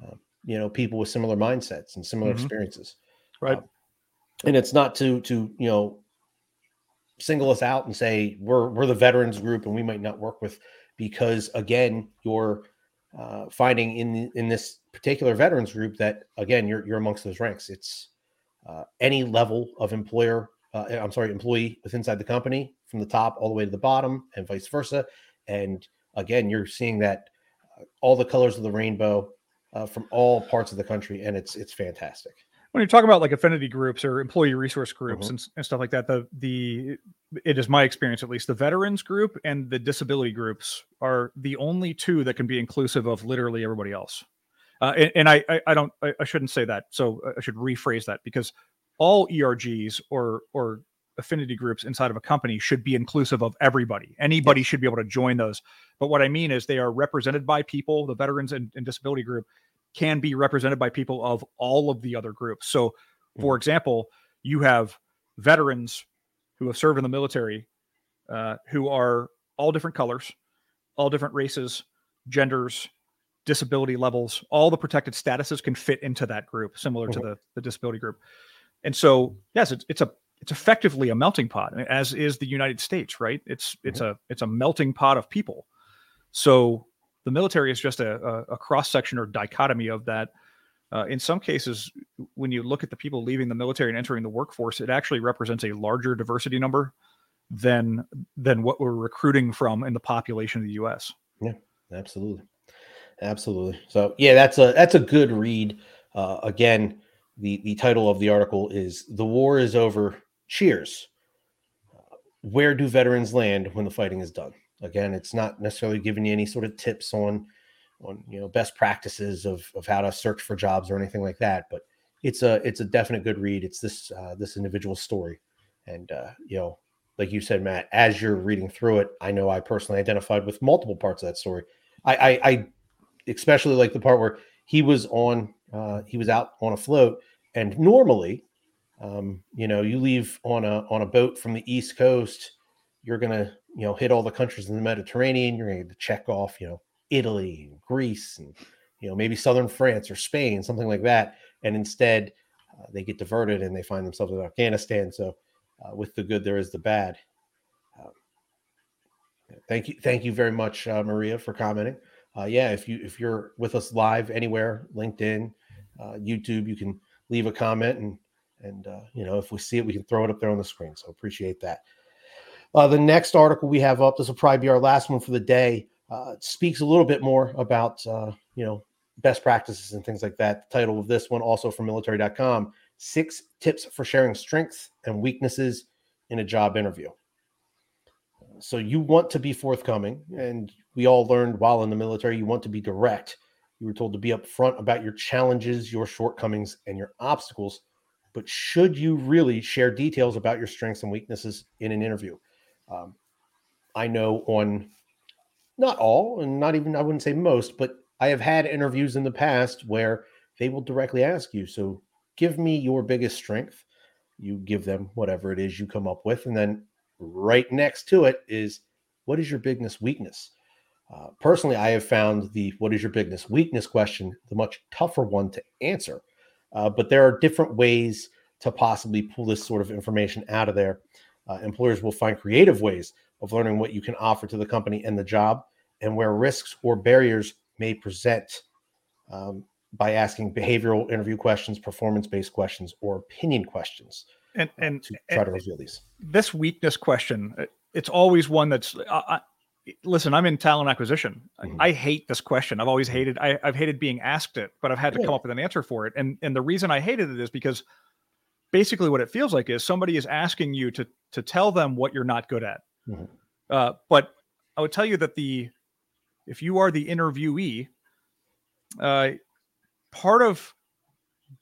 uh, you know, people with similar mindsets and similar mm-hmm. experiences. Right. Um, and it's not to to you know single us out and say we're we're the veterans group and we might not work with because again you're uh, finding in in this particular veterans group that again you're you're amongst those ranks. It's uh, any level of employer uh, I'm sorry, employee with inside the company from the top all the way to the bottom and vice versa. And again, you're seeing that uh, all the colors of the rainbow uh, from all parts of the country, and it's it's fantastic. When you talk about like affinity groups or employee resource groups mm-hmm. and, and stuff like that, the the it is my experience at least the veterans group and the disability groups are the only two that can be inclusive of literally everybody else. Uh, and, and I, I, I don't I, I, shouldn't say that. So I should rephrase that because all ERGs or or affinity groups inside of a company should be inclusive of everybody. Anybody yes. should be able to join those. But what I mean is they are represented by people, the veterans and, and disability group can be represented by people of all of the other groups. So, for mm-hmm. example, you have veterans who have served in the military uh, who are all different colors, all different races, genders, disability levels, all the protected statuses can fit into that group, similar mm-hmm. to the, the disability group. And so, yes, it's, it's a it's effectively a melting pot, as is the United States, right? It's it's mm-hmm. a it's a melting pot of people. So the military is just a, a, a cross section or dichotomy of that. Uh, in some cases, when you look at the people leaving the military and entering the workforce, it actually represents a larger diversity number than than what we're recruiting from in the population of the U.S. Yeah, absolutely, absolutely. So yeah, that's a that's a good read. Uh, again, the the title of the article is "The War Is Over." Cheers. Where do veterans land when the fighting is done? Again, it's not necessarily giving you any sort of tips on on you know best practices of of how to search for jobs or anything like that, but it's a it's a definite good read. It's this uh, this individual story, and uh, you know, like you said, Matt, as you're reading through it, I know I personally identified with multiple parts of that story. I I, I especially like the part where he was on uh, he was out on a float and normally, um, you know, you leave on a on a boat from the East Coast, you're to, you know, hit all the countries in the Mediterranean. You're to check off, you know, Italy and Greece and, you know, maybe southern France or Spain, something like that. And instead, uh, they get diverted and they find themselves in Afghanistan. So, uh, with the good, there is the bad. Um, thank you, thank you very much, uh, Maria, for commenting. Uh, yeah, if you if you're with us live anywhere, LinkedIn, uh, YouTube, you can leave a comment and and uh, you know if we see it, we can throw it up there on the screen. So appreciate that. Uh, the next article we have up, this will probably be our last one for the day. Uh, speaks a little bit more about uh, you know best practices and things like that. The title of this one, also from military.com, six tips for sharing strengths and weaknesses in a job interview. So you want to be forthcoming, and we all learned while in the military, you want to be direct. You were told to be upfront about your challenges, your shortcomings, and your obstacles. But should you really share details about your strengths and weaknesses in an interview? Um, I know on not all, and not even, I wouldn't say most, but I have had interviews in the past where they will directly ask you, so give me your biggest strength. You give them whatever it is you come up with. And then right next to it is, what is your biggest weakness? Uh, personally, I have found the what is your biggest weakness question the much tougher one to answer. Uh, but there are different ways to possibly pull this sort of information out of there. Uh, employers will find creative ways of learning what you can offer to the company and the job, and where risks or barriers may present um, by asking behavioral interview questions, performance based questions, or opinion questions. And, uh, and to try to reveal these. This weakness question, uh, it's always one that's. Uh, listen, I'm in talent acquisition. Mm-hmm. I hate this question. I've always hated. I, have hated being asked it, but I've had to come up with an answer for it. And and the reason I hated it is because basically what it feels like is somebody is asking you to to tell them what you're not good at. Mm-hmm. Uh, but I would tell you that the if you are the interviewee, uh, part of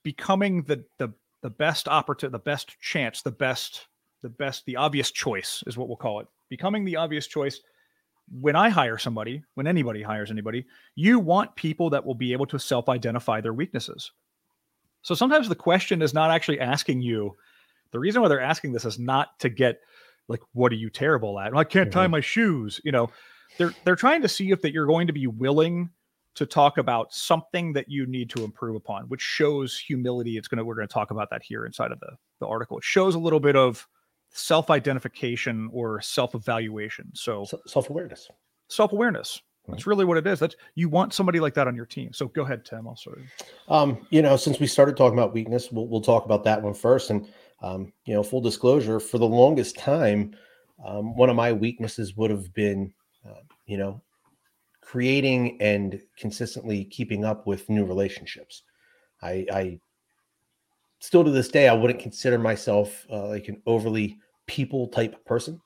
becoming the the the best opportunity, the best chance, the best the best the obvious choice is what we'll call it. Becoming the obvious choice when I hire somebody, when anybody hires anybody, you want people that will be able to self identify their weaknesses. So sometimes the question is not actually asking you. The reason why they're asking this is not to get like, what are you terrible at? I can't mm-hmm. tie my shoes. You know, they're they're trying to see if that you're going to be willing to talk about something that you need to improve upon, which shows humility. It's gonna we're gonna talk about that here inside of the the article. It shows a little bit of self identification or self evaluation. So self awareness. Self awareness. That's really what it is. That's you want somebody like that on your team. So go ahead, Tim. I'll. Um, you know, since we started talking about weakness, we'll, we'll talk about that one first. And um, you know, full disclosure, for the longest time, um, one of my weaknesses would have been, uh, you know, creating and consistently keeping up with new relationships. I, I still to this day, I wouldn't consider myself uh, like an overly people type person.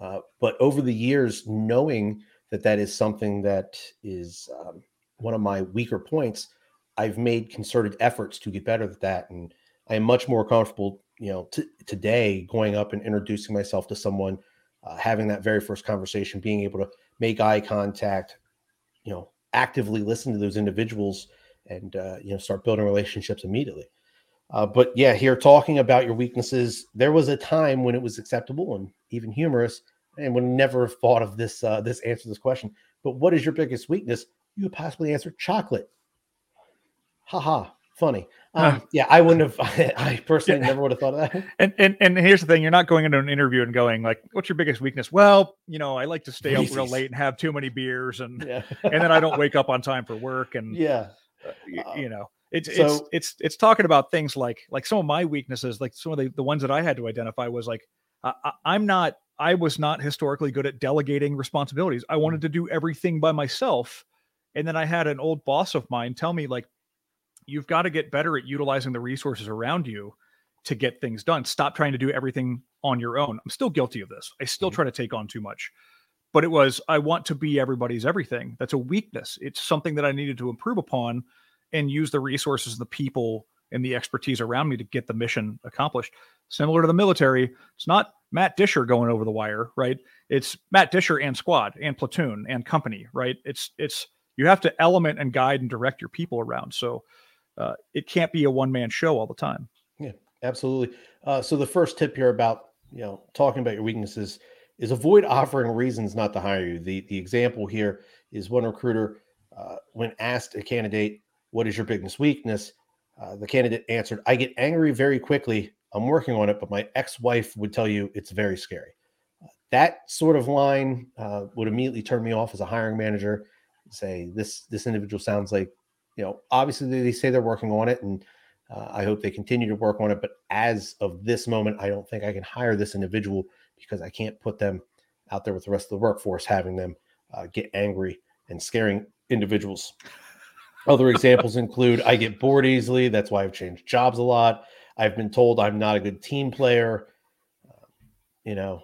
Uh, but over the years, knowing that that is something that is um, one of my weaker points, I've made concerted efforts to get better at that. And I am much more comfortable, you know, t- today going up and introducing myself to someone, uh, having that very first conversation, being able to make eye contact, you know, actively listen to those individuals and, uh, you know, start building relationships immediately. Uh, but yeah, here talking about your weaknesses, there was a time when it was acceptable and even humorous, and would never have thought of this uh, this answer this question. But what is your biggest weakness? You would possibly answer chocolate. Haha, funny. Um, yeah, I wouldn't have. I personally yeah. never would have thought of that. And, and and here's the thing: you're not going into an interview and going like, "What's your biggest weakness?" Well, you know, I like to stay up real late and have too many beers, and yeah. and then I don't wake up on time for work, and yeah, uh, you, you know. It's so, it's it's it's talking about things like like some of my weaknesses, like some of the, the ones that I had to identify was like I, I'm not I was not historically good at delegating responsibilities. I wanted to do everything by myself, and then I had an old boss of mine tell me like, you've got to get better at utilizing the resources around you to get things done. Stop trying to do everything on your own. I'm still guilty of this. I still mm-hmm. try to take on too much. But it was I want to be everybody's everything. That's a weakness. It's something that I needed to improve upon and use the resources, the people, and the expertise around me to get the mission accomplished. Similar to the military, it's not Matt Disher going over the wire, right? It's Matt Disher and squad and platoon and company, right? It's it's you have to element and guide and direct your people around. So uh, it can't be a one man show all the time. Yeah, absolutely. Uh, so the first tip here about you know talking about your weaknesses is avoid offering reasons not to hire you. The the example here is one recruiter uh, when asked a candidate, "What is your biggest weakness?" Uh, the candidate answered, "I get angry very quickly. I'm working on it, but my ex-wife would tell you it's very scary." Uh, that sort of line uh, would immediately turn me off as a hiring manager. Say this this individual sounds like, you know, obviously they say they're working on it, and uh, I hope they continue to work on it. But as of this moment, I don't think I can hire this individual because I can't put them out there with the rest of the workforce, having them uh, get angry and scaring individuals. Other examples include I get bored easily. That's why I've changed jobs a lot. I've been told I'm not a good team player. Uh, you know,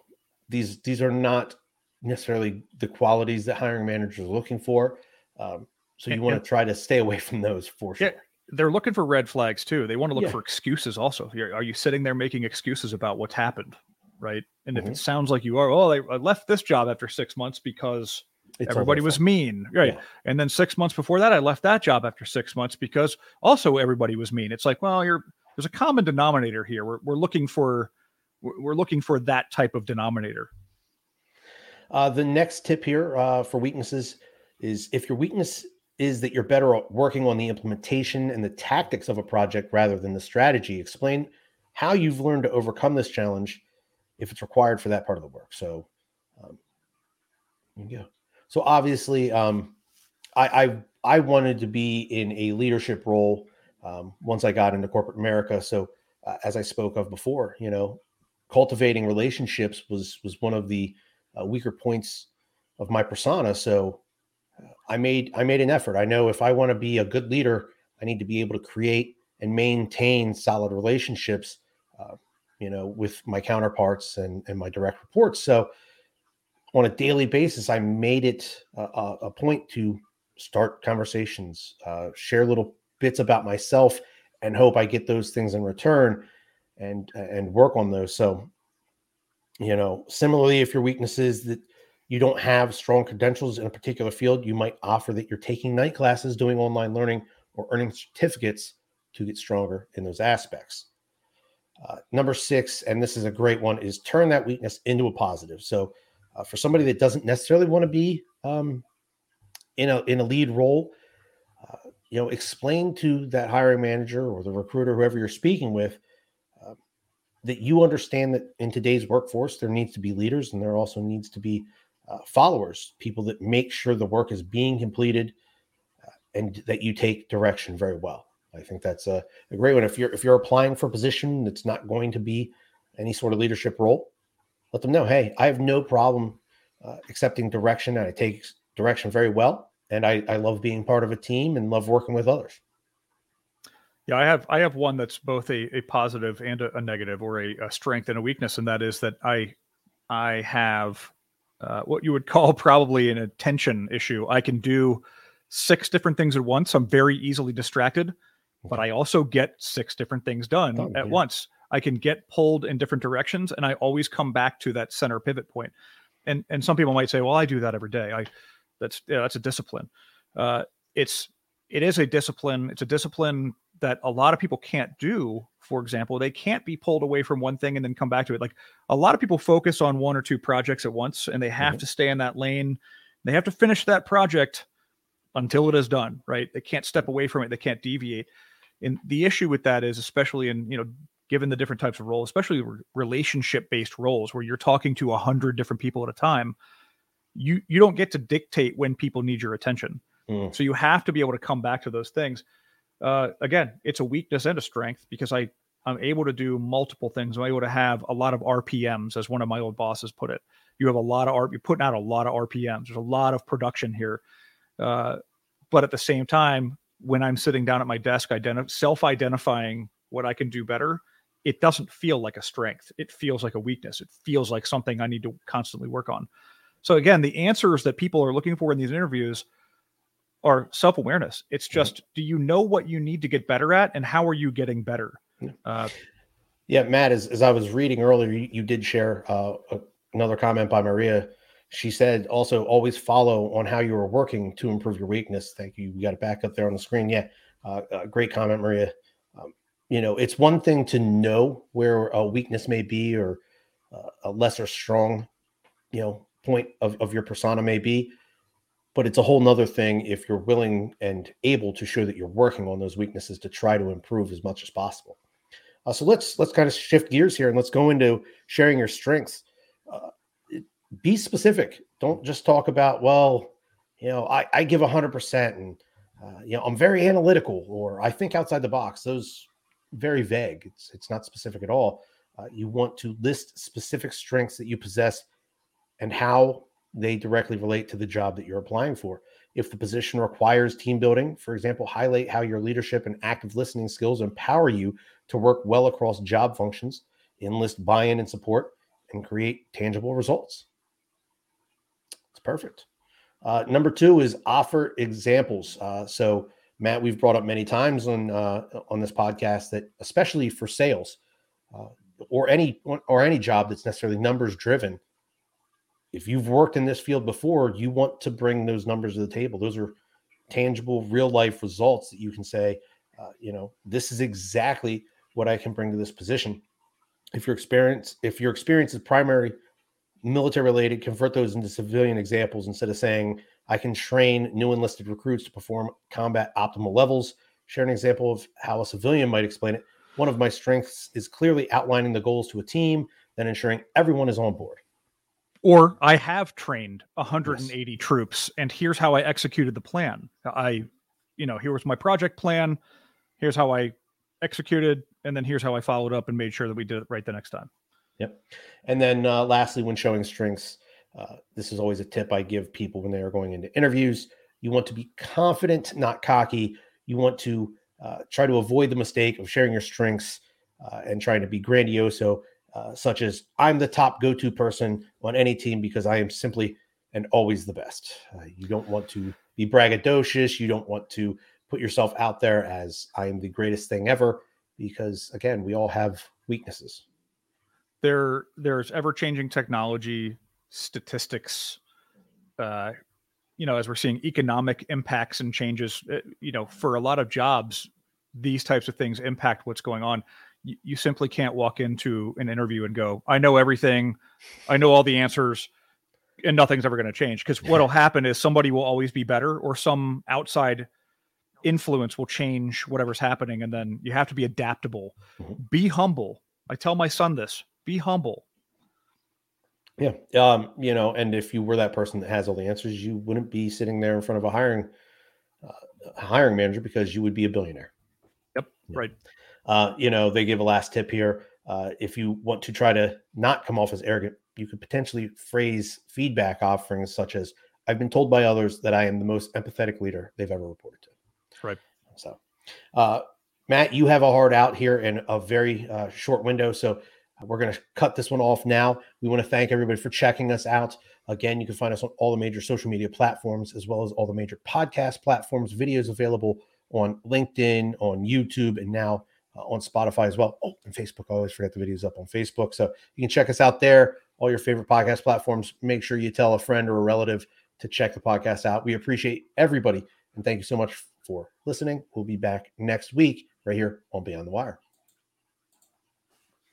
these these are not necessarily the qualities that hiring managers are looking for. Um, so you want to try to stay away from those for sure. Yeah, they're looking for red flags too. They want to look yeah. for excuses also. Are you sitting there making excuses about what's happened? Right. And mm-hmm. if it sounds like you are, oh, I left this job after six months because it's everybody was mean. Right. Yeah. And then six months before that, I left that job after six months because also everybody was mean. It's like, well, you're there's a common denominator here. We're, we're looking for we're looking for that type of denominator. Uh, the next tip here uh, for weaknesses is if your weakness is that you're better working on the implementation and the tactics of a project rather than the strategy. Explain how you've learned to overcome this challenge if it's required for that part of the work. So, um, you go. So obviously, um, I, I, I wanted to be in a leadership role um, once I got into corporate America. So uh, as I spoke of before, you know, cultivating relationships was was one of the uh, weaker points of my persona. So I made I made an effort. I know if I want to be a good leader, I need to be able to create and maintain solid relationships, uh, you know, with my counterparts and and my direct reports. So on a daily basis, I made it a, a point to start conversations, uh, share little bits about myself, and hope I get those things in return, and and work on those. So, you know, similarly, if your weakness is that you don't have strong credentials in a particular field, you might offer that you're taking night classes, doing online learning, or earning certificates to get stronger in those aspects. Uh, number six, and this is a great one, is turn that weakness into a positive. So, uh, for somebody that doesn't necessarily want to be um, in a in a lead role, uh, you know, explain to that hiring manager or the recruiter, whoever you're speaking with, uh, that you understand that in today's workforce there needs to be leaders and there also needs to be uh, followers, people that make sure the work is being completed uh, and that you take direction very well. I think that's a, a, great one. If you're if you're applying for a position that's not going to be any sort of leadership role, let them know, hey, I have no problem uh, accepting direction, and I take direction very well, and I, I love being part of a team and love working with others. Yeah, I have I have one that's both a, a positive and a, a negative, or a, a strength and a weakness, and that is that I I have uh, what you would call probably an attention issue. I can do six different things at once. I'm very easily distracted, but I also get six different things done oh, at yeah. once. I can get pulled in different directions, and I always come back to that center pivot point. And and some people might say, "Well, I do that every day." I that's yeah, that's a discipline. Uh, it's it is a discipline. It's a discipline that a lot of people can't do. For example, they can't be pulled away from one thing and then come back to it. Like a lot of people focus on one or two projects at once and they have mm-hmm. to stay in that lane. They have to finish that project until it is done, right? They can't step away from it. They can't deviate. And the issue with that is, especially in, you know, given the different types of roles, especially relationship based roles where you're talking to a hundred different people at a time, you, you don't get to dictate when people need your attention. Mm. So you have to be able to come back to those things uh, again, it's a weakness and a strength because I I'm able to do multiple things. I'm able to have a lot of RPMs, as one of my old bosses put it. You have a lot of R, you're putting out a lot of RPMs. There's a lot of production here, uh, but at the same time, when I'm sitting down at my desk, identi- self-identifying what I can do better, it doesn't feel like a strength. It feels like a weakness. It feels like something I need to constantly work on. So again, the answers that people are looking for in these interviews are self awareness. It's just, do you know what you need to get better at, and how are you getting better? Uh, yeah, Matt, as, as I was reading earlier, you, you did share uh, another comment by Maria. She said also always follow on how you are working to improve your weakness. Thank you. We got it back up there on the screen. Yeah, uh, great comment, Maria. Um, you know, it's one thing to know where a weakness may be or uh, a lesser strong you know point of, of your persona may be but it's a whole nother thing if you're willing and able to show that you're working on those weaknesses to try to improve as much as possible. Uh, so let's let's kind of shift gears here and let's go into sharing your strengths. Uh, be specific. Don't just talk about well you know i, I give 100% and uh, you know i'm very analytical or i think outside the box. Those very vague. It's it's not specific at all. Uh, you want to list specific strengths that you possess and how they directly relate to the job that you're applying for. If the position requires team building, for example, highlight how your leadership and active listening skills empower you to work well across job functions, enlist buy in and support, and create tangible results. It's perfect. Uh, number two is offer examples. Uh, so, Matt, we've brought up many times on uh, on this podcast that, especially for sales uh, or any or any job that's necessarily numbers driven, if you've worked in this field before, you want to bring those numbers to the table. Those are tangible, real life results that you can say, uh, you know, this is exactly what I can bring to this position. If your experience, if your experience is primary military related, convert those into civilian examples instead of saying I can train new enlisted recruits to perform combat optimal levels. Share an example of how a civilian might explain it. One of my strengths is clearly outlining the goals to a team, then ensuring everyone is on board. Or I have trained 180 yes. troops, and here's how I executed the plan. I, you know, here was my project plan. Here's how I executed, and then here's how I followed up and made sure that we did it right the next time. Yep. And then uh, lastly, when showing strengths, uh, this is always a tip I give people when they are going into interviews. You want to be confident, not cocky. You want to uh, try to avoid the mistake of sharing your strengths uh, and trying to be grandioso uh, such as I'm the top go to person on any team because I am simply and always the best. Uh, you don't want to be braggadocious. You don't want to put yourself out there as I am the greatest thing ever because, again, we all have weaknesses. There, there's ever changing technology, statistics, uh, you know, as we're seeing economic impacts and changes, uh, you know, for a lot of jobs, these types of things impact what's going on you, simply can't walk into an interview and go, I know everything, I know all the answers, and nothing's ever going to change. Because what'll happen is somebody will always be better, or some outside influence will change whatever's happening, and then you have to be adaptable. Mm-hmm. Be humble. I tell my son this: be humble. Yeah, um, you know, and if you were that person that has all the answers, you wouldn't be sitting there in front of a hiring uh, hiring manager because you would be a billionaire. Yep, yeah. right. Uh, you know, they give a last tip here. Uh, if you want to try to not come off as arrogant, you could potentially phrase feedback offerings such as, I've been told by others that I am the most empathetic leader they've ever reported to. Right. So, uh, Matt, you have a hard out here in a very uh, short window. So, we're going to cut this one off now. We want to thank everybody for checking us out. Again, you can find us on all the major social media platforms, as well as all the major podcast platforms, videos available on LinkedIn, on YouTube, and now uh, on Spotify as well. Oh, and Facebook. I always forget the videos up on Facebook. So you can check us out there, all your favorite podcast platforms. Make sure you tell a friend or a relative to check the podcast out. We appreciate everybody. And thank you so much for listening. We'll be back next week right here on Beyond the Wire.